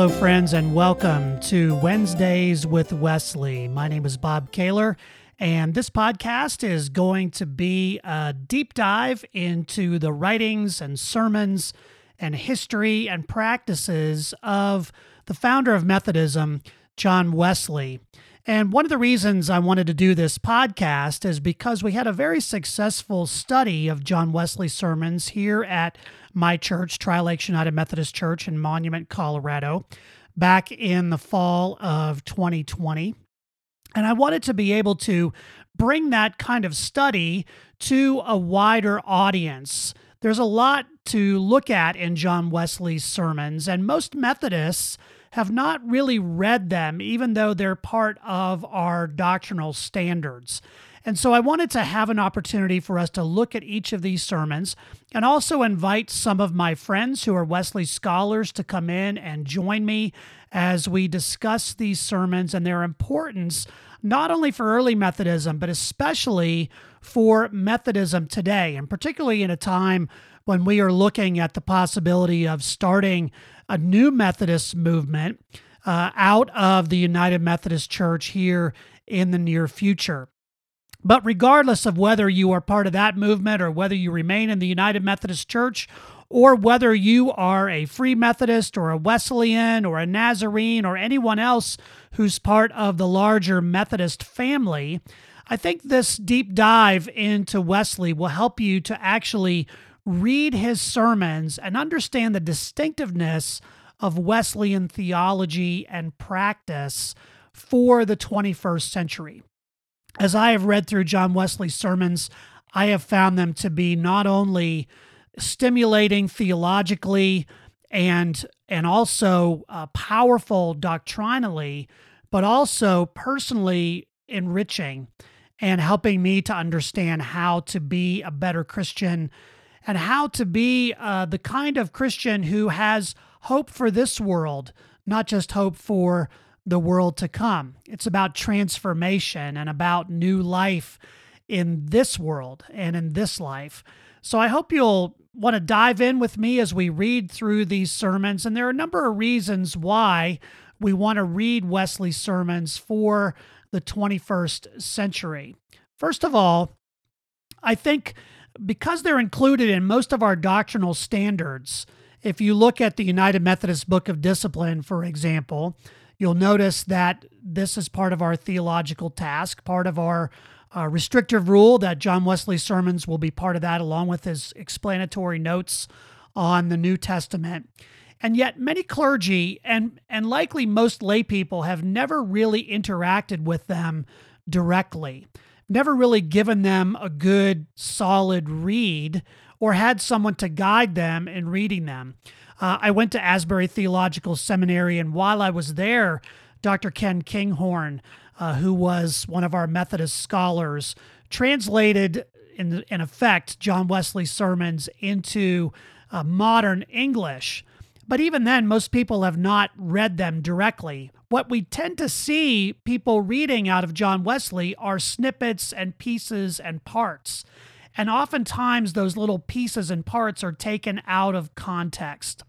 Hello, friends, and welcome to Wednesdays with Wesley. My name is Bob Kaylor, and this podcast is going to be a deep dive into the writings and sermons and history and practices of the founder of Methodism, John Wesley. And one of the reasons I wanted to do this podcast is because we had a very successful study of John Wesley's sermons here at my church, Tri Lakes United Methodist Church in Monument, Colorado, back in the fall of 2020. And I wanted to be able to bring that kind of study to a wider audience. There's a lot to look at in John Wesley's sermons, and most Methodists have not really read them, even though they're part of our doctrinal standards. And so I wanted to have an opportunity for us to look at each of these sermons and also invite some of my friends who are Wesley scholars to come in and join me as we discuss these sermons and their importance, not only for early Methodism, but especially for Methodism today, and particularly in a time when we are looking at the possibility of starting a new Methodist movement uh, out of the United Methodist Church here in the near future. But regardless of whether you are part of that movement or whether you remain in the United Methodist Church or whether you are a Free Methodist or a Wesleyan or a Nazarene or anyone else who's part of the larger Methodist family, I think this deep dive into Wesley will help you to actually read his sermons and understand the distinctiveness of Wesleyan theology and practice for the 21st century. As I have read through John Wesley's sermons, I have found them to be not only stimulating theologically and and also uh, powerful doctrinally, but also personally enriching and helping me to understand how to be a better Christian and how to be uh, the kind of Christian who has hope for this world, not just hope for the world to come. It's about transformation and about new life in this world and in this life. So I hope you'll want to dive in with me as we read through these sermons. And there are a number of reasons why we want to read Wesley's sermons for the 21st century. First of all, I think because they're included in most of our doctrinal standards, if you look at the United Methodist Book of Discipline, for example, you'll notice that this is part of our theological task, part of our uh, restrictive rule that John Wesley's sermons will be part of that, along with his explanatory notes on the New Testament. And yet, many clergy and, and likely most lay people have never really interacted with them directly never really given them a good, solid read or had someone to guide them in reading them. Uh, I went to Asbury Theological Seminary, and while I was there, Dr. Ken Kinghorn, uh, who was one of our Methodist scholars, translated, in, in effect, John Wesley's sermons into uh, modern English. But even then, most people have not read them directly. What we tend to see people reading out of John Wesley are snippets and pieces and parts. And oftentimes, those little pieces and parts are taken out of context.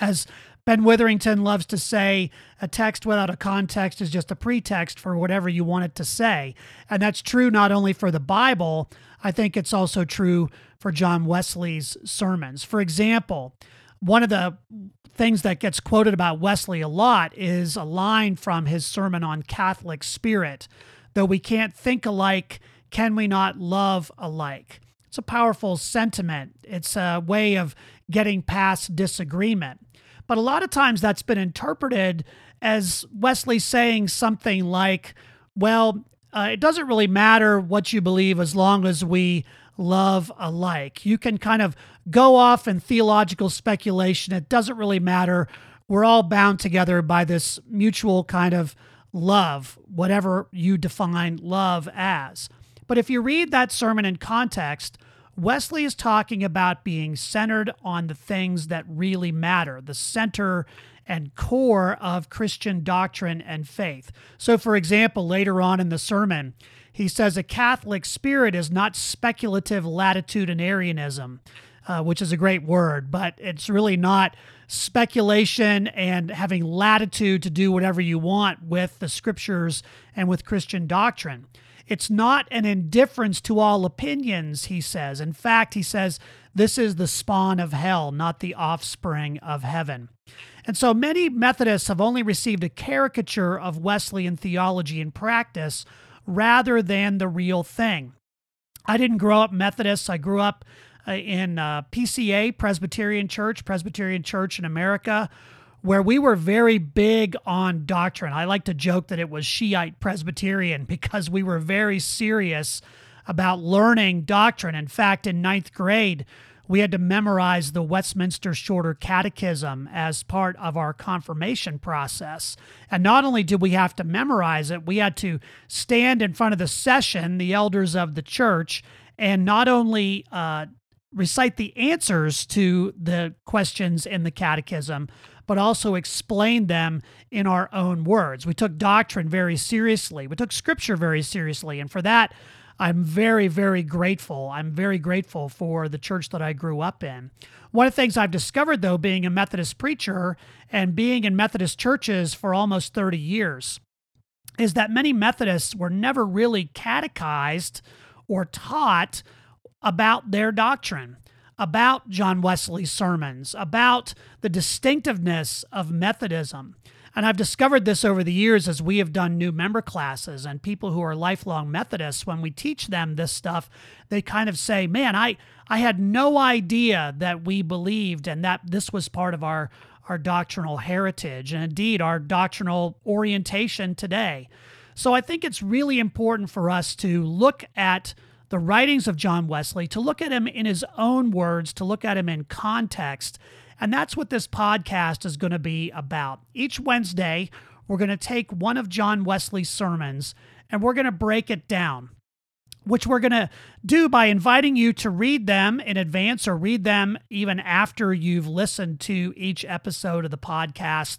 As Ben Witherington loves to say, a text without a context is just a pretext for whatever you want it to say. And that's true not only for the Bible, I think it's also true for John Wesley's sermons. For example, one of the things that gets quoted about Wesley a lot is a line from his sermon on Catholic spirit. Though we can't think alike, can we not love alike? It's a powerful sentiment. It's a way of getting past disagreement. But a lot of times that's been interpreted as Wesley saying something like, well, uh, it doesn't really matter what you believe as long as we love alike. You can kind of go off in theological speculation. It doesn't really matter. We're all bound together by this mutual kind of love, whatever you define love as. But if you read that sermon in context, Wesley is talking about being centered on the things that really matter, the center and core of Christian doctrine and faith. So, for example, later on in the sermon, he says a Catholic spirit is not speculative latitudinarianism. uh, which is a great word, but it's really not speculation and having latitude to do whatever you want with the scriptures and with Christian doctrine. It's not an indifference to all opinions, he says. In fact, he says, this is the spawn of hell, not the offspring of heaven. And so many Methodists have only received a caricature of Wesleyan theology and practice rather than the real thing. I didn't grow up Methodist. I grew up uh, in uh, PCA, Presbyterian Church, Presbyterian Church in America, where we were very big on doctrine. I like to joke that it was Shiite Presbyterian because we were very serious about learning doctrine. In fact, in ninth grade, we had to memorize the Westminster Shorter Catechism as part of our confirmation process. And not only did we have to memorize it, we had to stand in front of the session, the elders of the church, and not only uh, recite the answers to the questions in the catechism, but also explain them in our own words. We took doctrine very seriously, we took scripture very seriously. And for that, I'm very, very grateful. I'm very grateful for the church that I grew up in. One of the things I've discovered, though, being a Methodist preacher and being in Methodist churches for almost 30 years, is that many Methodists were never really catechized or taught about their doctrine, about John Wesley's sermons, about the distinctiveness of Methodism. And I've discovered this over the years as we have done new member classes and people who are lifelong Methodists, when we teach them this stuff, they kind of say, Man, I, I had no idea that we believed and that this was part of our, our doctrinal heritage and indeed our doctrinal orientation today. So I think it's really important for us to look at the writings of John Wesley, to look at him in his own words, to look at him in context, and that's what this podcast is going to be about. Each Wednesday, we're going to take one of John Wesley's sermons and we're going to break it down, which we're going to do by inviting you to read them in advance or read them even after you've listened to each episode of the podcast.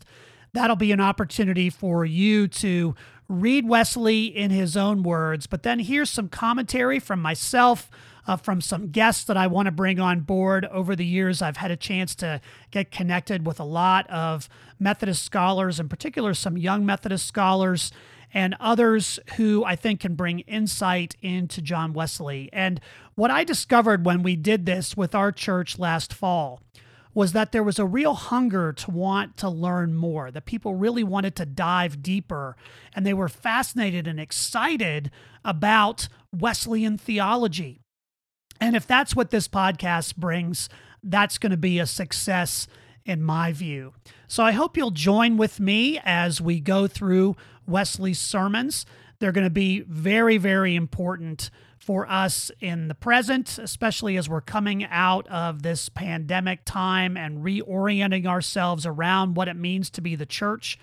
That'll be an opportunity for you to read Wesley in his own words, but then here's some commentary from myself uh, from some guests that I want to bring on board. Over the years, I've had a chance to get connected with a lot of Methodist scholars, in particular, some young Methodist scholars and others who I think can bring insight into John Wesley. And what I discovered when we did this with our church last fall was that there was a real hunger to want to learn more, that people really wanted to dive deeper, and they were fascinated and excited about Wesleyan theology. And if that's what this podcast brings, that's going to be a success in my view. So I hope you'll join with me as we go through Wesley's sermons. They're going to be very, very important for us in the present, especially as we're coming out of this pandemic time and reorienting ourselves around what it means to be the church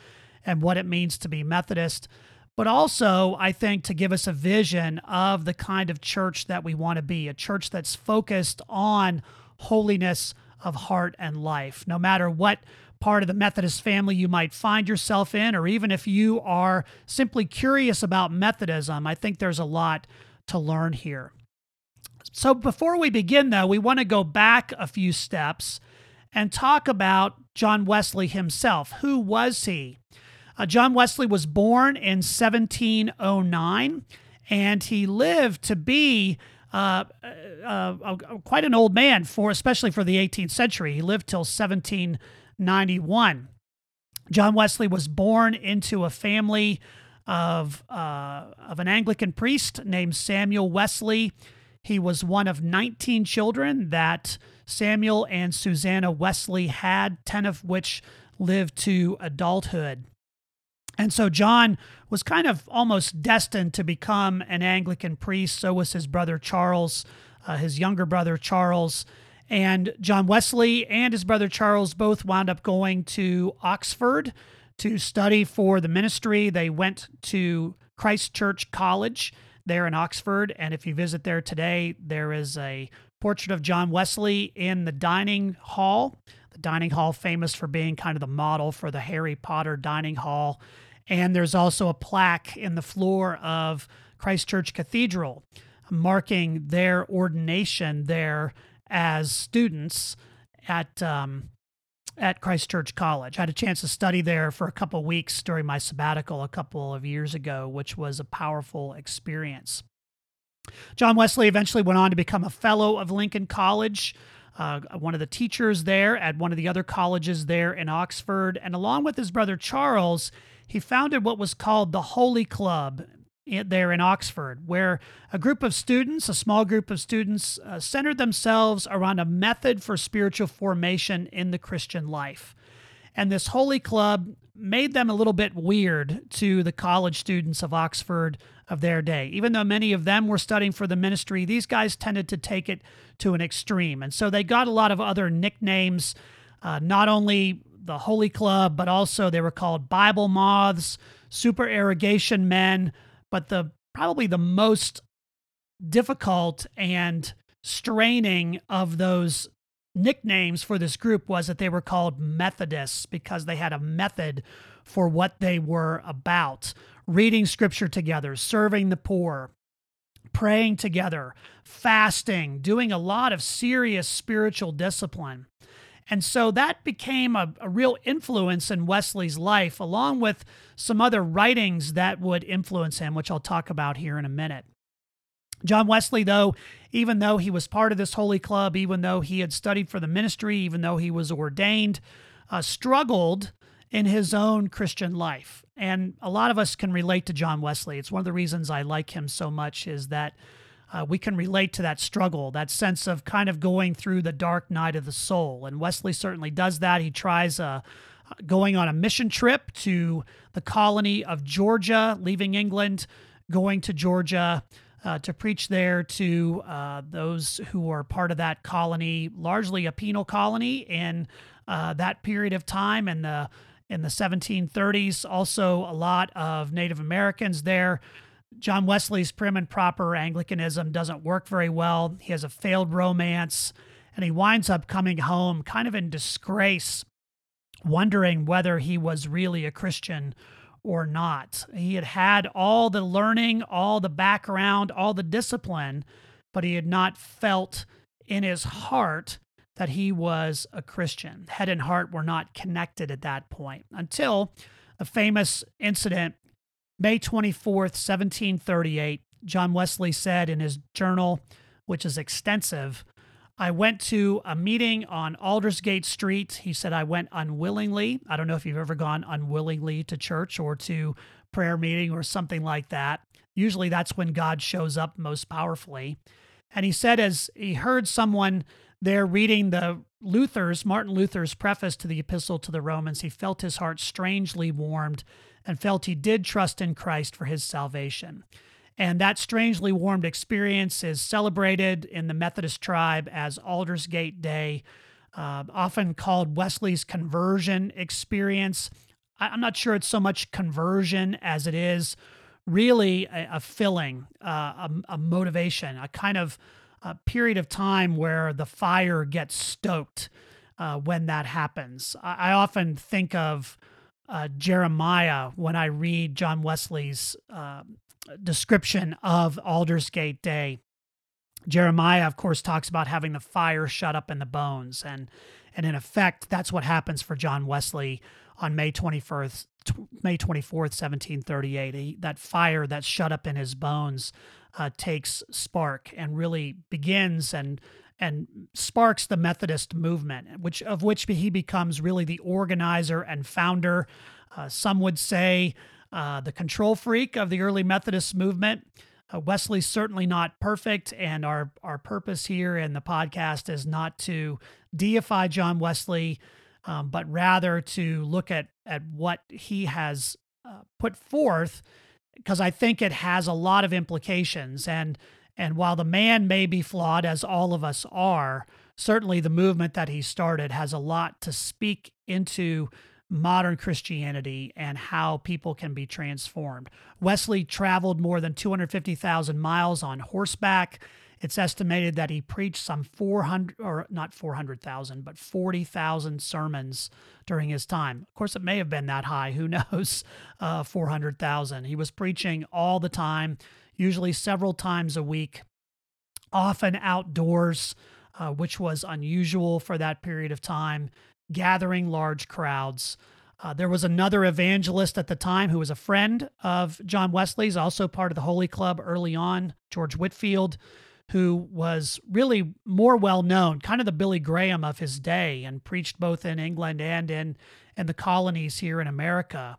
and what it means to be Methodist but also, I think, to give us a vision of the kind of church that we want to be a church that's focused on holiness of heart and life. No matter what part of the Methodist family you might find yourself in, or even if you are simply curious about Methodism, I think there's a lot to learn here. So, before we begin, though, we want to go back a few steps and talk about John Wesley himself. Who was he? Uh, John Wesley was born in 1709 and he lived to be uh, uh, quite an old man for especially for the 18th century. He lived till 1791. John Wesley was born into a family of uh, of an Anglican priest named Samuel Wesley. He was one of 19 children that Samuel and Susanna Wesley had, 10 of which lived to adulthood. And so John was kind of almost destined to become an Anglican priest. So was his brother Charles, uh, his younger brother Charles. And John Wesley and his brother Charles both wound up going to Oxford to study for the ministry. They went to Christ Church College there in Oxford. And if you visit there today, there is a portrait of John Wesley in the dining hall. The dining hall, famous for being kind of the model for the Harry Potter dining hall. And there's also a plaque in the floor of Christ Church Cathedral marking their ordination there as students at um, at Christ Church College. I had a chance to study there for a couple weeks during my sabbatical a couple of years ago, which was a powerful experience. John Wesley eventually went on to become a fellow of Lincoln College, uh, one of the teachers there at one of the other colleges there in Oxford. And along with his brother Charles, he founded what was called the Holy Club there in Oxford, where a group of students, a small group of students, uh, centered themselves around a method for spiritual formation in the Christian life. And this holy club made them a little bit weird to the college students of Oxford of their day. Even though many of them were studying for the ministry, these guys tended to take it to an extreme. And so they got a lot of other nicknames, uh, not only the Holy Club, but also they were called Bible Moths, Supererogation Men, but the probably the most difficult and straining of those nicknames for this group was that they were called Methodists because they had a method for what they were about reading scripture together, serving the poor, praying together, fasting, doing a lot of serious spiritual discipline. And so that became a, a, real influence in Wesley's life, along with some other writings that would influence him, which I'll talk about here in a minute. John Wesley, though, even though he was part of this holy club, even though he had studied for the ministry, even though he was ordained, uh, struggled in his own Christian life. And a lot of us can relate to John Wesley. It's one of the reasons I like him so much is that uh, we can relate to that struggle, that sense of kind of going through the dark night of the soul. And Wesley certainly does that. He tries uh, going on a mission trip to the colony of Georgia, leaving England, going to Georgia. Uh, to preach there to uh, those who are part of that colony, largely a penal colony in uh, that period of time in the in the 1730s. Also, a lot of Native Americans there John Wesley's prim and proper Anglicanism doesn't work very well. He has a failed romance, and he winds up coming home kind of in disgrace, wondering whether he was really a Christian or not. He had had all the learning, all the background, all the discipline, but he had not felt in his heart that he was a Christian. Head and heart were not connected at that point until a famous incident May 24th, 1738, John Wesley said in his journal, which is extensive, I went to a meeting on Aldersgate Street. He said I went unwillingly. I don't know if you've ever gone unwillingly to church or to prayer meeting or something like that. Usually that's when God shows up most powerfully. And he said as he heard someone there reading the Luther's, Martin Luther's preface to the Epistle to the Romans, he felt his heart strangely warmed and felt he did trust in Christ for his salvation. And that strangely warmed experience is celebrated in the Methodist tribe as Aldersgate Day, uh, often called Wesley's conversion experience. I'm not sure it's so much conversion as it is really a, a filling, uh, a, a, motivation, a kind of a period of time where the fire gets stoked uh, when that happens. I, I often think of uh, Jeremiah when I read John Wesley's uh, description of Aldersgate Day. Jeremiah, of course, talks about having the fire shut up in the bones, and and in effect, that's what happens for John Wesley on May twenty first, May twenty fourth, seventeen thirty eight. That fire that's shut up in his bones uh, takes spark and really begins and and sparks the Methodist movement, which of which he becomes really the organizer and founder. Uh, some would say uh, the control freak of the early Methodist movement. Uh, Wesley's certainly not perfect, and our our purpose here in the podcast is not to deify John Wesley, um, but rather to look at at what he has uh, put forth, because I think it has a lot of implications and and while the man may be flawed, as all of us are, certainly the movement that he started has a lot to speak into modern Christianity and how people can be transformed. Wesley traveled more than 250,000 miles on horseback. It's estimated that he preached some 400, or not 400,000, but 40,000 sermons during his time. Of course, it may have been that high. Who knows? Uh, 400,000. He was preaching all the time usually several times a week, often outdoors. uh, which was unusual for that period of time, gathering large crowds. Uh, there was another evangelist at the time who was a friend of John Wesley's, also part of the Holy Club early on, George Whitefield, who was really more well known, kind of the Billy Graham of his day, and preached both in England and in, in the colonies here in America.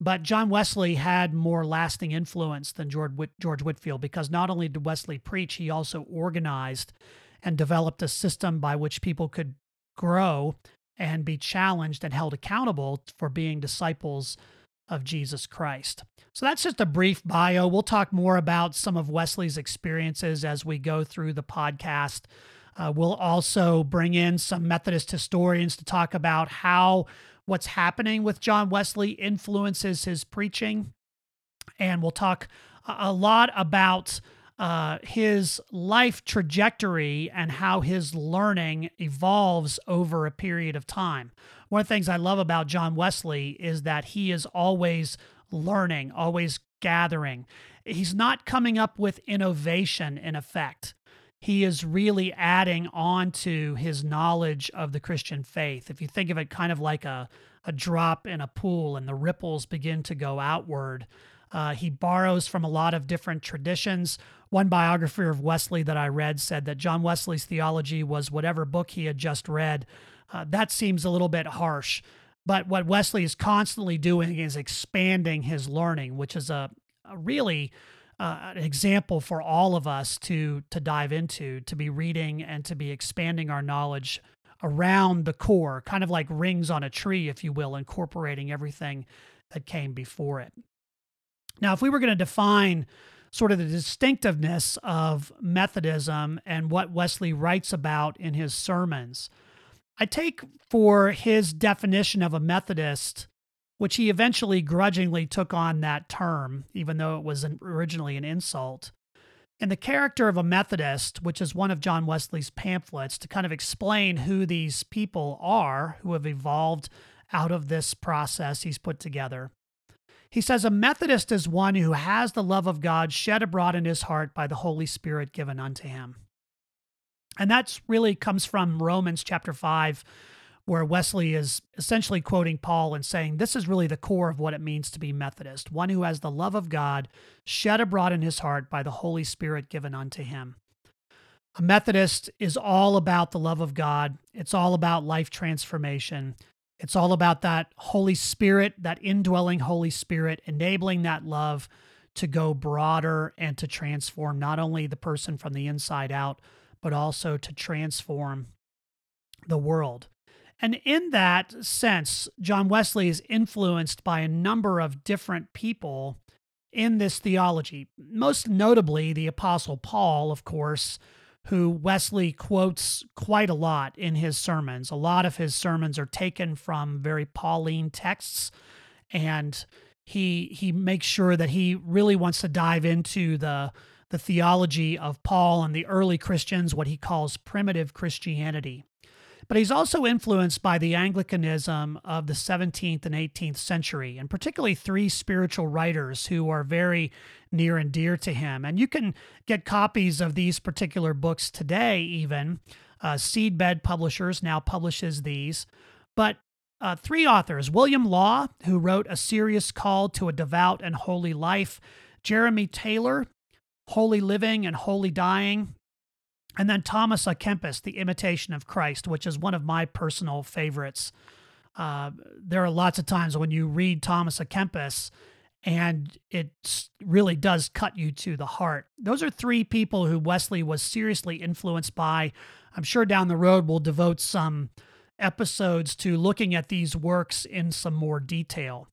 But John Wesley had more lasting influence than George, Whit- George Whitefield because not only did Wesley preach, he also organized and developed a system by which people could grow and be challenged and held accountable for being disciples of Jesus Christ. So that's just a brief bio. We'll talk more about some of Wesley's experiences as we go through the podcast. Uh, we'll also bring in some Methodist historians to talk about how what's happening with John Wesley influences his preaching. And we'll talk a lot about uh, his life trajectory and how his learning evolves over a period of time. One of the things I love about John Wesley is that he is always learning, always gathering. He's not coming up with innovation in effect. He is really adding on to his knowledge of the Christian faith. If you think of it kind of like a, a drop in a pool and the ripples begin to go outward, uh, he borrows from a lot of different traditions. One biographer of Wesley that I read said that John Wesley's theology was whatever book he had just read. Uh, that seems a little bit harsh. But what Wesley is constantly doing is expanding his learning, which is a, a really uh, an example for all of us to to dive into, to be reading and to be expanding our knowledge around the core, kind of like rings on a tree, if you will, incorporating everything that came before it. Now, if we were going to define sort of the distinctiveness of Methodism and what Wesley writes about in his sermons, I take for his definition of a Methodist, which he eventually grudgingly took on that term, even though it was originally an insult. In the character of a Methodist, which is one of John Wesley's pamphlets, to kind of explain who these people are who have evolved out of this process he's put together. He says a Methodist is one who has the love of God shed abroad in his heart by the Holy Spirit given unto him. And that's really comes from Romans chapter 5, where Wesley is essentially quoting Paul and saying, This is really the core of what it means to be Methodist, one who has the love of God shed abroad in his heart by the Holy Spirit given unto him. A Methodist is all about the love of God, it's all about life transformation. It's all about that Holy Spirit, that indwelling Holy Spirit, enabling that love to go broader and to transform not only the person from the inside out, but also to transform the world. And in that sense, John Wesley is influenced by a number of different people in this theology, most notably the Apostle Paul, of course, who Wesley quotes quite a lot in his sermons. A lot of his sermons are taken from very Pauline texts, and he he makes sure that he really wants to dive into the the theology of Paul and the early Christians, what he calls primitive Christianity. But he's also influenced by the Anglicanism of the 17th and 18th century, and particularly three spiritual writers who are very near and dear to him. And you can get copies of these particular books today, even. Uh, Seedbed Publishers now publishes these. But uh, three authors William Law, who wrote A Serious Call to a Devout and Holy Life, Jeremy Taylor, Holy Living and Holy Dying, and then Thomas à Kempis, The Imitation of Christ, which is one of my personal favorites. Uh, there are lots of times when you read Thomas à Kempis and it really does cut you to the heart. Those are three people who Wesley was seriously influenced by. I'm sure down the road we'll devote some episodes to looking at these works in some more detail.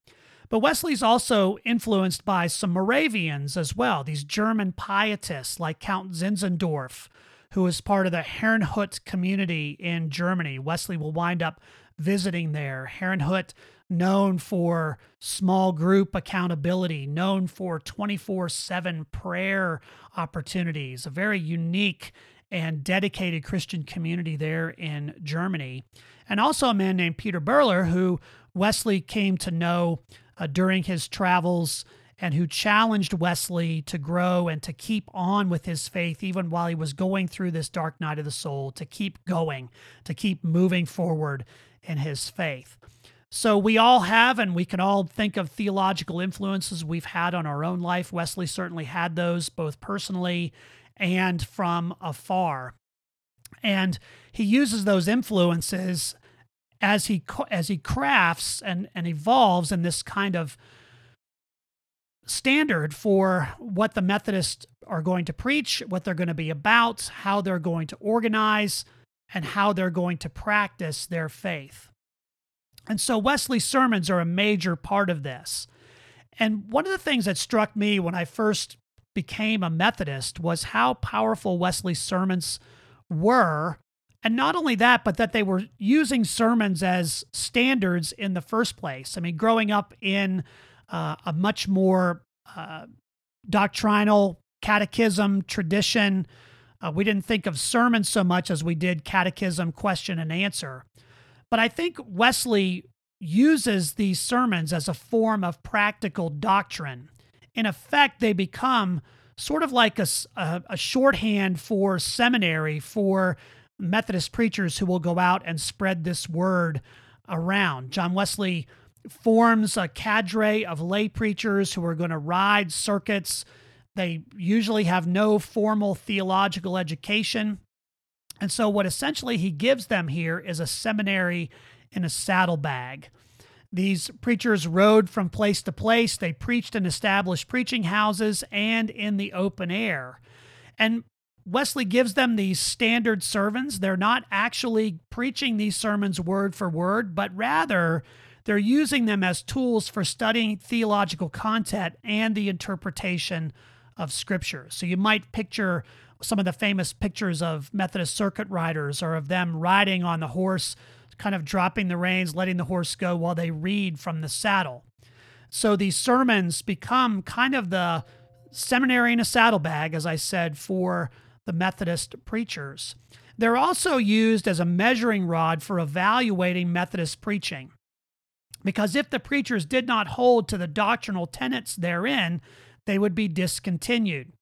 But Wesley's also influenced by some Moravians as well, these German pietists like Count Zinzendorf, who is part of the Herrnhut community in Germany. Wesley will wind up visiting there. Herrnhut known for small group accountability, known for 24 7 prayer opportunities, a very unique and dedicated Christian community there in Germany. And also a man named Peter Böhler, who Wesley came to know uh, during his travels and who challenged Wesley to grow and to keep on with his faith even while he was going through this dark night of the soul, to keep going, to keep moving forward in his faith. So we all have, and we can all think of theological influences we've had on our own life. Wesley certainly had those both personally and from afar. And he uses those influences as he as he crafts and, and evolves in this kind of standard for what the Methodists are going to preach, what they're going to be about, how they're going to organize, and how they're going to practice their faith. And so Wesley's sermons are a major part of this. And one of the things that struck me when I first became a Methodist was how powerful Wesley's sermons were. And not only that, but that they were using sermons as standards in the first place. I mean, growing up in uh, a much more uh, doctrinal catechism tradition, uh, we didn't think of sermons so much as we did catechism, question, and answer. But I think Wesley uses these sermons as a form of practical doctrine. In effect, they become sort of like a, a, a, shorthand for seminary for Methodist preachers who will go out and spread this word around. John Wesley forms a cadre of lay preachers who are going to ride circuits. They usually have no formal theological education. And so, what essentially he gives them here is a seminary in a saddlebag. These preachers rode from place to place. They preached in established preaching houses and in the open air. And Wesley gives them these standard sermons. They're not actually preaching these sermons word for word, but rather they're using them as tools for studying theological content and the interpretation of Scripture. So you might picture some of the famous pictures of Methodist circuit riders or of them riding on the horse, kind of dropping the reins, letting the horse go while they read from the saddle. So these sermons become kind of the seminary in a saddlebag, as I said, for the Methodist preachers. They're also used as a measuring rod for evaluating Methodist preaching. Because if the preachers did not hold to the doctrinal tenets therein, they would be discontinued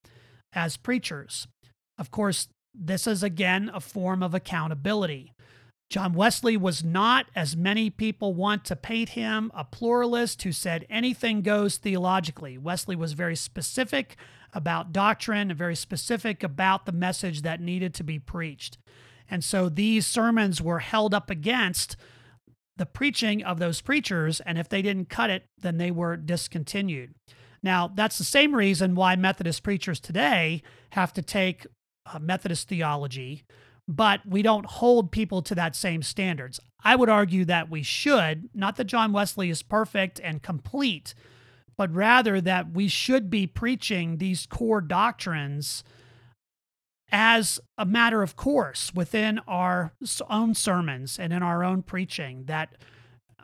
as preachers. Of course, this is again a form of accountability. John Wesley was not, as many people want to paint him, a pluralist who said anything goes theologically. Wesley was very specific about doctrine and very specific about the message that needed to be preached. And so these sermons were held up against the preaching of those preachers, and if they didn't cut it, then they were discontinued. Now, that's the same reason why Methodist preachers today have to take uh, Methodist theology, but we don't hold people to that same standards. I would argue that we should, not that John Wesley is perfect and complete, but rather that we should be preaching these core doctrines as a matter of course within our own sermons and in our own preaching that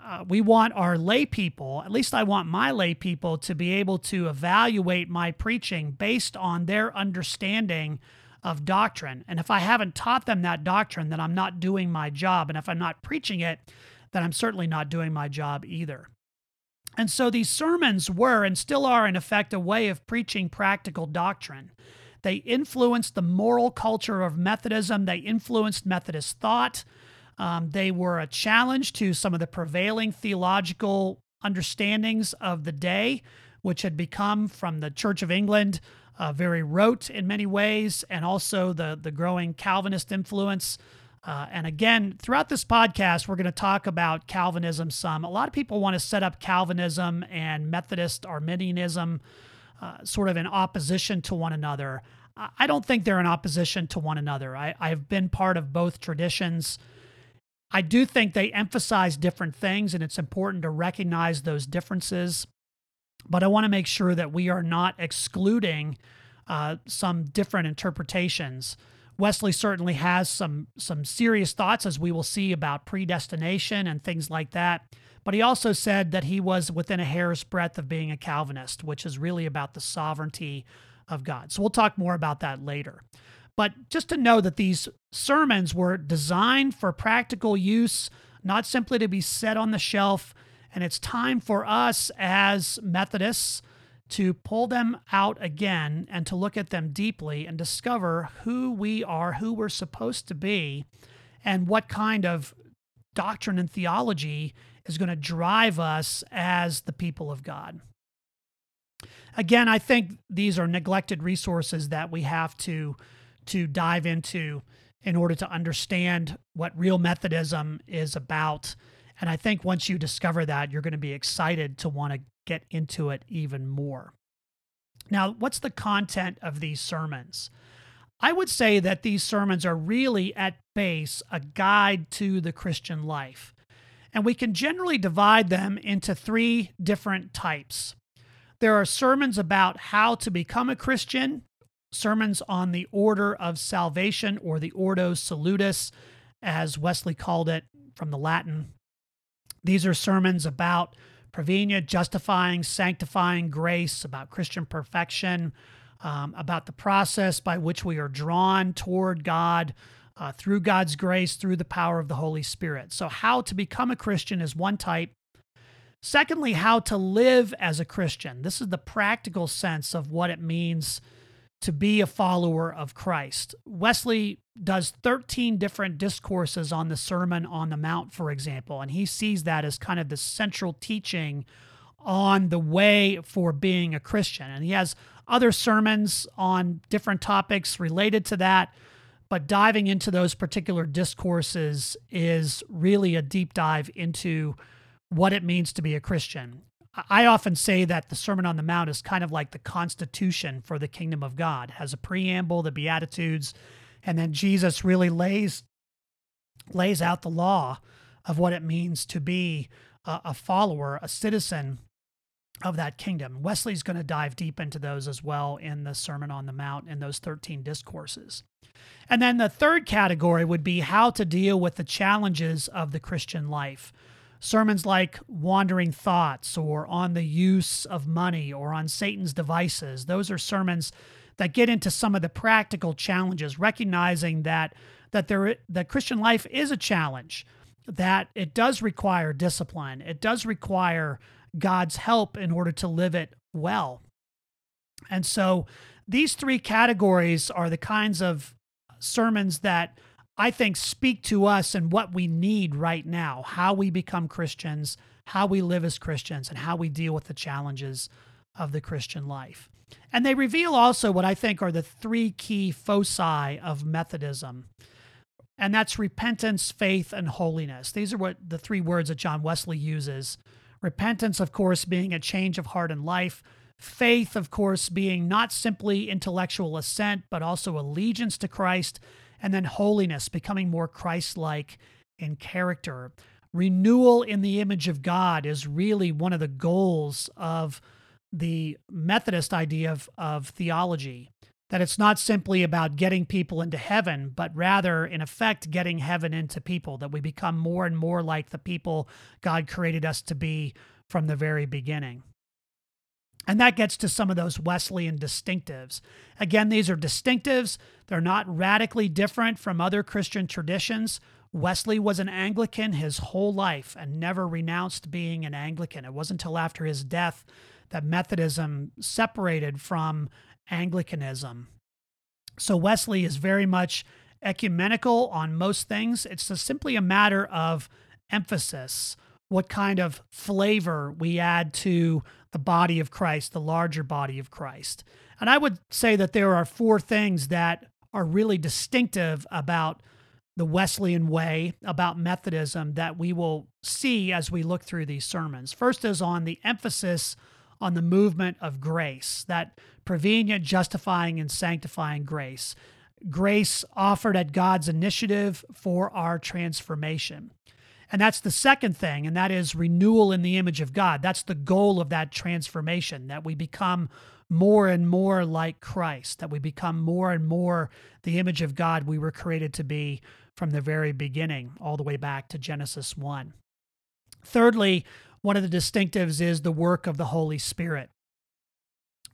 uh, we want our lay people, at least I want my lay people, to be able to evaluate my preaching based on their understanding of doctrine. And if I haven't taught them that doctrine, then I'm not doing my job. And if I'm not preaching it, then I'm certainly not doing my job either. And so these sermons were and still are, in effect, a way of preaching practical doctrine. They influenced the moral culture of Methodism. They influenced Methodist thought. Um, they were a challenge to some of the prevailing theological understandings of the day, which had become from the Church of England uh, very rote in many ways, and also the, the growing Calvinist influence. Uh, and again, throughout this podcast, we're going to talk about Calvinism some. A lot of people want to set up Calvinism and Methodist Arminianism uh, sort of in opposition to one another. I don't think they're in opposition to one another. I, I've been part of both traditions. I do think they emphasize different things, and it's important to recognize those differences. But I want to make sure that we are not excluding uh, some different interpretations. Wesley certainly has some some serious thoughts, as we will see, about predestination and things like that. But he also said that he was within a hair's breadth of being a Calvinist, which is really about the sovereignty of God. So we'll talk more about that later. But just to know that these sermons were designed for practical use, not simply to be set on the shelf. And it's time for us as Methodists to pull them out again and to look at them deeply and discover who we are, who we're supposed to be, and what kind of doctrine and theology is going to drive us as the people of God. Again, I think these are neglected resources that we have to to dive into in order to understand what real Methodism is about. And I think once you discover that, you're going to be excited to want to get into it even more. Now, what's the content of these sermons? I would say that these sermons are really at base a guide to the Christian life. And we can generally divide them into three different types. There are sermons about how to become a Christian, sermons on the order of salvation or the Ordo Salutis, as Wesley called it from the Latin. These are sermons about prevenient, justifying, sanctifying grace, about Christian perfection, um, about the process by which we are drawn toward God uh, through God's grace, through the power of the Holy Spirit. So, how to become a Christian is one type. Secondly, how to live as a Christian. This is the practical sense of what it means to be a follower of Christ. Wesley does 13 different discourses on the Sermon on the Mount, for example, and he sees that as kind of the central teaching on the way for being a Christian. And he has other sermons on different topics related to that, but diving into those particular discourses is really a deep dive into what it means to be a Christian. I often say that the Sermon on the Mount is kind of like the constitution for the kingdom of God. It has a preamble, the beatitudes, and then Jesus really lays lays out the law of what it means to be a, a follower, a citizen of that kingdom. Wesley's going to dive deep into those as well in the Sermon on the Mount in those 13 discourses. And then the third category would be how to deal with the challenges of the Christian life sermons like Wandering Thoughts or on the use of money or on Satan's devices. Those are sermons that get into some of the practical challenges, recognizing that that there that Christian life is a challenge, that it does require discipline, it does require God's help in order to live it well. And so these three categories are the kinds of sermons that I think, speak to us and what we need right now, how we become Christians, how we live as Christians, and how we deal with the challenges of the Christian life. And they reveal also what I think are the three key foci of Methodism. And that's repentance, faith, and holiness. These are what the three words that John Wesley uses. Repentance, of course, being a change of heart and life. Faith, of course, being not simply intellectual assent, but also allegiance to Christ and then holiness, becoming more Christ like in character. Renewal in the image of God is really one of the goals of the Methodist idea of, of theology. That it's not simply about getting people into heaven, but rather, in effect, getting heaven into people, that we become more and more like the people God created us to be from the very beginning. And that gets to some of those Wesleyan distinctives. Again, these are distinctives. They're not radically different from other Christian traditions. Wesley was an Anglican his whole life and never renounced being an Anglican. It wasn't until after his death that Methodism separated from Anglicanism. So Wesley is very much ecumenical on most things. It's simply a matter of emphasis, what kind of flavor we add to the body of Christ, the larger body of Christ. And I would say that there are four things that are really distinctive about the Wesleyan way, about Methodism, that we will see as we look through these sermons. First is on the emphasis on the movement of grace, that prevenient, justifying, and sanctifying grace. Grace offered at God's initiative for our transformation. And that's the second thing, and that is renewal in the image of God. That's the goal of that transformation, that we become more and more like Christ, that we become more and more the image of God we were created to be from the very beginning, all the way back to Genesis 1. Thirdly, one of the distinctives is the work of the Holy Spirit.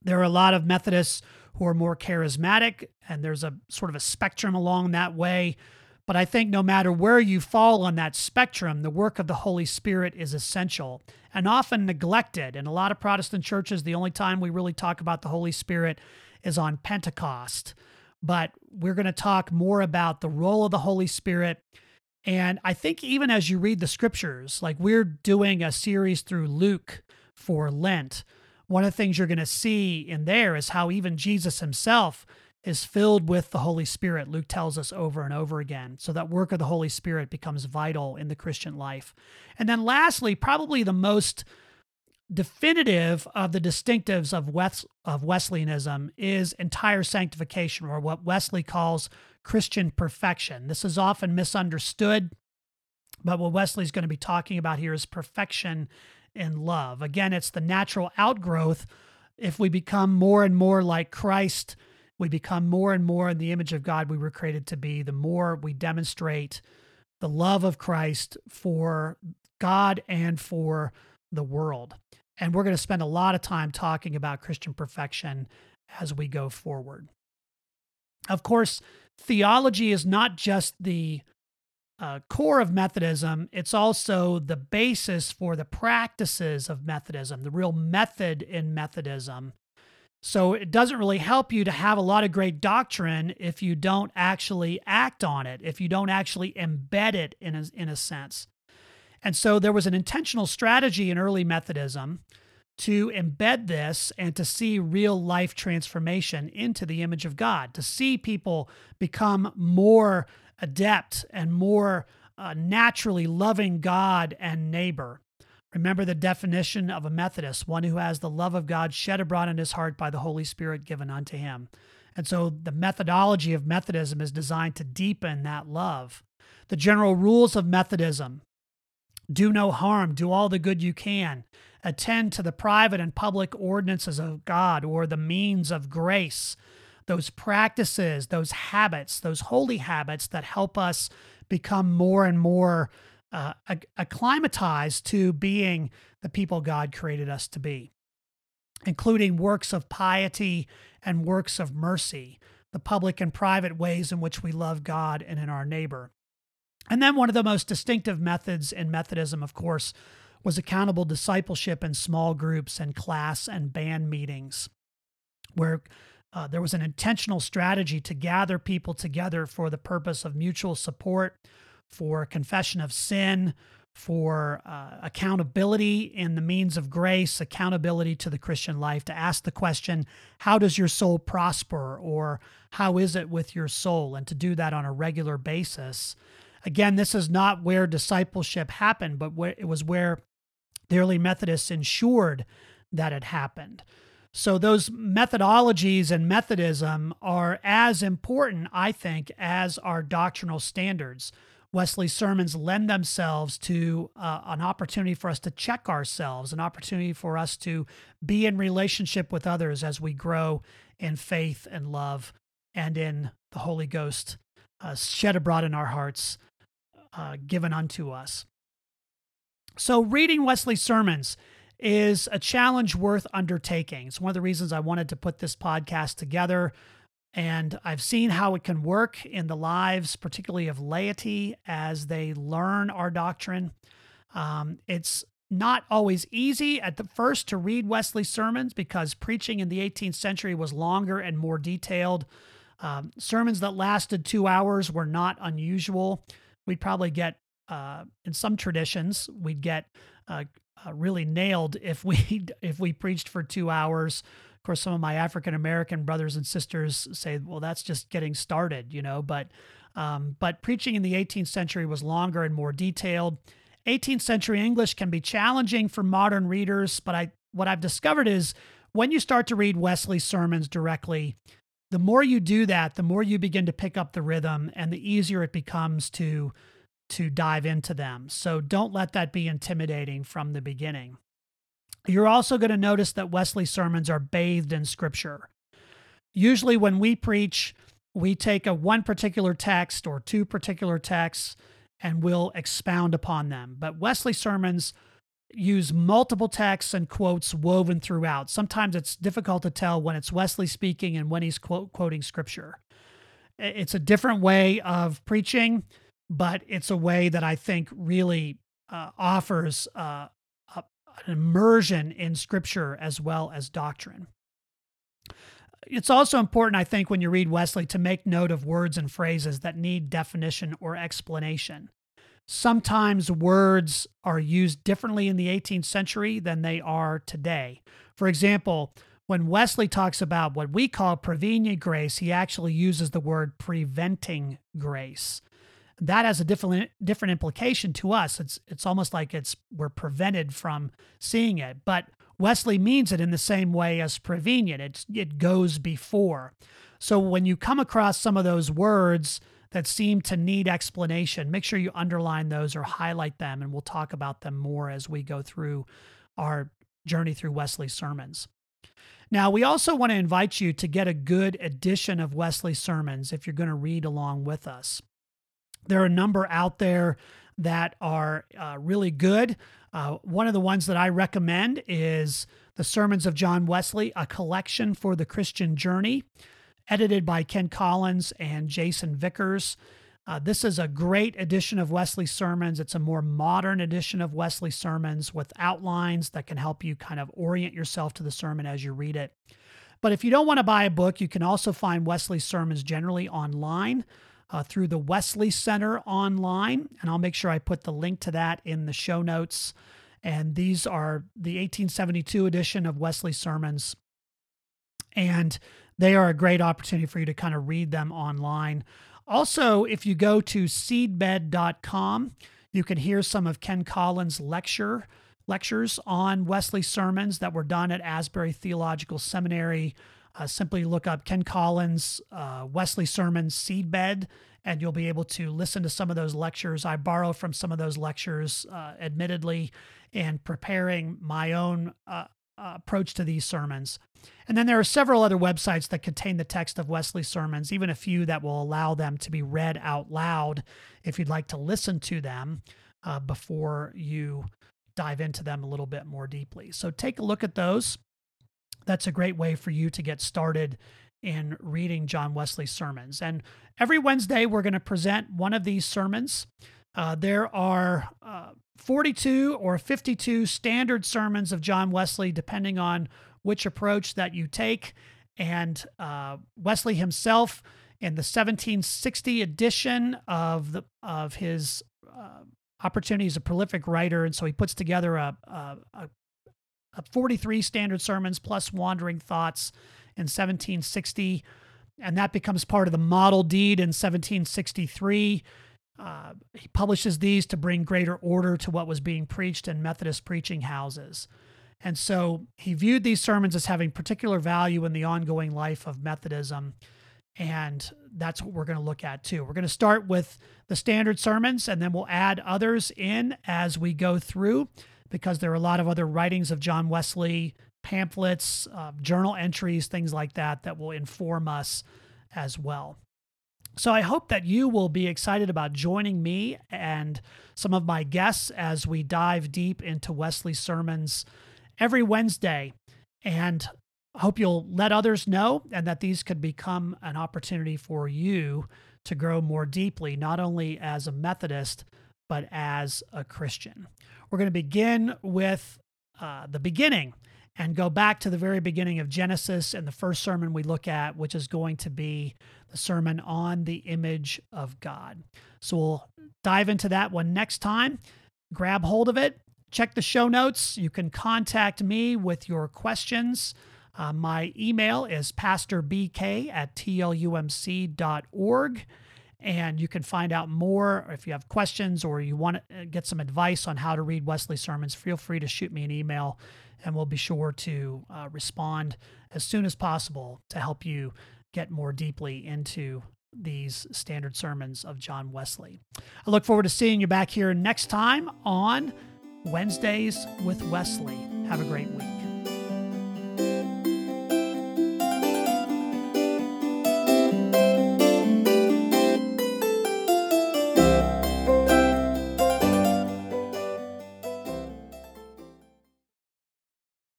There are a lot of Methodists who are more charismatic, and there's a sort of a spectrum along that way. But I think no matter where you fall on that spectrum, the work of the Holy Spirit is essential and often neglected. In a lot of Protestant churches, the only time we really talk about the Holy Spirit is on Pentecost. But we're going to talk more about the role of the Holy Spirit. And I think even as you read the scriptures, like we're doing a series through Luke for Lent, one of the things you're going to see in there is how even Jesus himself is filled with the Holy Spirit, Luke tells us over and over again. So that work of the Holy Spirit becomes vital in the Christian life. And then lastly, probably the most definitive of the distinctives of, Wes- of Wesleyanism is entire sanctification, or what Wesley calls Christian perfection. This is often misunderstood, but what Wesley's going to be talking about here is perfection in love. Again, it's the natural outgrowth if we become more and more like Christ we become more and more in the image of God we were created to be, the more we demonstrate the love of Christ for God and for the world. And we're going to spend a lot of time talking about Christian perfection as we go forward. Of course, theology is not just the uh, core of Methodism, it's also the basis for the practices of Methodism, the real method in Methodism. So it doesn't really help you to have a lot of great doctrine if you don't actually act on it, if you don't actually embed it in a, in a sense. And so there was an intentional strategy in early Methodism to embed this and to see real life transformation into the image of God, to see people become more adept and more uh, naturally loving God and neighbor. Remember the definition of a Methodist one who has the love of God shed abroad in his heart by the Holy Spirit given unto him. And so the methodology of Methodism is designed to deepen that love. The general rules of Methodism do no harm, do all the good you can, attend to the private and public ordinances of God or the means of grace, those practices, those habits, those holy habits that help us become more and more uh, acclimatized to being the people God created us to be, including works of piety and works of mercy, the public and private ways in which we love God and in our neighbor. And then one of the most distinctive methods in Methodism, of course, was accountable discipleship in small groups and class and band meetings, where uh, there was an intentional strategy to gather people together for the purpose of mutual support, for confession of sin, for uh, accountability in the means of grace, accountability to the Christian life, to ask the question, How does your soul prosper? or How is it with your soul? And to do that on a regular basis. Again, this is not where discipleship happened, but it was where the early Methodists ensured that it happened. So, those methodologies and Methodism are as important, I think, as our doctrinal standards. Wesley's sermons lend themselves to uh, an opportunity for us to check ourselves, an opportunity for us to be in relationship with others as we grow in faith and love and in the Holy Ghost uh, shed abroad in our hearts, uh, given unto us. So, reading Wesley's sermons is a challenge worth undertaking. It's one of the reasons I wanted to put this podcast together. And I've seen how it can work in the lives, particularly of laity, as they learn our doctrine. Um, it's not always easy at the first to read Wesley's sermons because preaching in the 18th century was longer and more detailed. Um, sermons that lasted two hours were not unusual. We'd probably get, uh, in some traditions, we'd get uh, uh, really nailed if we if we preached for two hours Of course, some of my African American brothers and sisters say, well, that's just getting started, you know, but um, but preaching in the 18th century was longer and more detailed. 18th century English can be challenging for modern readers, but I what I've discovered is when you start to read Wesley's sermons directly, the more you do that, the more you begin to pick up the rhythm and the easier it becomes to to dive into them. So don't let that be intimidating from the beginning. You're also going to notice that Wesley's sermons are bathed in scripture. Usually, when we preach, we take a one particular text or two particular texts and we'll expound upon them. But Wesley's sermons use multiple texts and quotes woven throughout. Sometimes it's difficult to tell when it's Wesley speaking and when he's quote, quoting scripture. It's a different way of preaching, but it's a way that I think really uh, offers uh, a, an immersion in scripture as well as doctrine. It's also important, I think, when you read Wesley to make note of words and phrases that need definition or explanation. Sometimes words are used differently in the 18th century than they are today. For example, when Wesley talks about what we call prevenient grace, he actually uses the word preventing grace. That has a different different implication to us. It's it's almost like it's we're prevented from seeing it. But Wesley means it in the same way as prevenient. It's, it goes before. So when you come across some of those words that seem to need explanation, make sure you underline those or highlight them, and we'll talk about them more as we go through our journey through Wesley's sermons. Now, we also want to invite you to get a good edition of Wesley's sermons if you're going to read along with us. There are a number out there that are uh, really good. Uh, one of the ones that I recommend is The Sermons of John Wesley, a collection for the Christian journey, edited by Ken Collins and Jason Vickers. Uh, this is a great edition of Wesley's sermons. It's a more modern edition of Wesley's sermons with outlines that can help you kind of orient yourself to the sermon as you read it. But if you don't want to buy a book, you can also find Wesley's sermons generally online uh, through the Wesley Center online. And I'll make sure I put the link to that in the show notes. And these are the 1872 edition of Wesley Sermons. And they are a great opportunity for you to kind of read them online. Also, if you go to seedbed.com, you can hear some of Ken Collins' lecture lectures on Wesley sermons that were done at Asbury Theological Seminary uh, simply look up Ken Collins, uh, Wesley Sermon Seedbed, and you'll be able to listen to some of those lectures. I borrow from some of those lectures, uh, admittedly, in preparing my own uh, uh, approach to these sermons. And then there are several other websites that contain the text of Wesley's sermons, even a few that will allow them to be read out loud if you'd like to listen to them uh, before you dive into them a little bit more deeply. So take a look at those that's a great way for you to get started in reading John Wesley's sermons. And every Wednesday, we're going to present one of these sermons. Uh, there are uh, 42 or 52 standard sermons of John Wesley, depending on which approach that you take. And uh, Wesley himself, in the 1760 edition of the of his uh, opportunity as a prolific writer, and so he puts together a, a, a 43 standard sermons plus wandering thoughts in 1760. And that becomes part of the model deed in 1763. Uh, he publishes these to bring greater order to what was being preached in Methodist preaching houses. And so he viewed these sermons as having particular value in the ongoing life of Methodism. And that's what we're going to look at too. We're going to start with the standard sermons and then we'll add others in as we go through because there are a lot of other writings of John Wesley, pamphlets, uh, journal entries, things like that, that will inform us as well. So I hope that you will be excited about joining me and some of my guests as we dive deep into Wesley's sermons every Wednesday. And I hope you'll let others know and that these could become an opportunity for you to grow more deeply, not only as a Methodist, but as a Christian. We're going to begin with uh, the beginning and go back to the very beginning of Genesis and the first sermon we look at, which is going to be the sermon on the image of God. So we'll dive into that one next time. Grab hold of it. Check the show notes. You can contact me with your questions. Uh, my email is pastorbk at tlumc.org. And you can find out more if you have questions or you want to uh, get some advice on how to read Wesley sermons. Feel free to shoot me an email and we'll be sure to uh, respond as soon as possible to help you get more deeply into these standard sermons of John Wesley. I look forward to seeing you back here next time on Wednesdays with Wesley. Have a great week.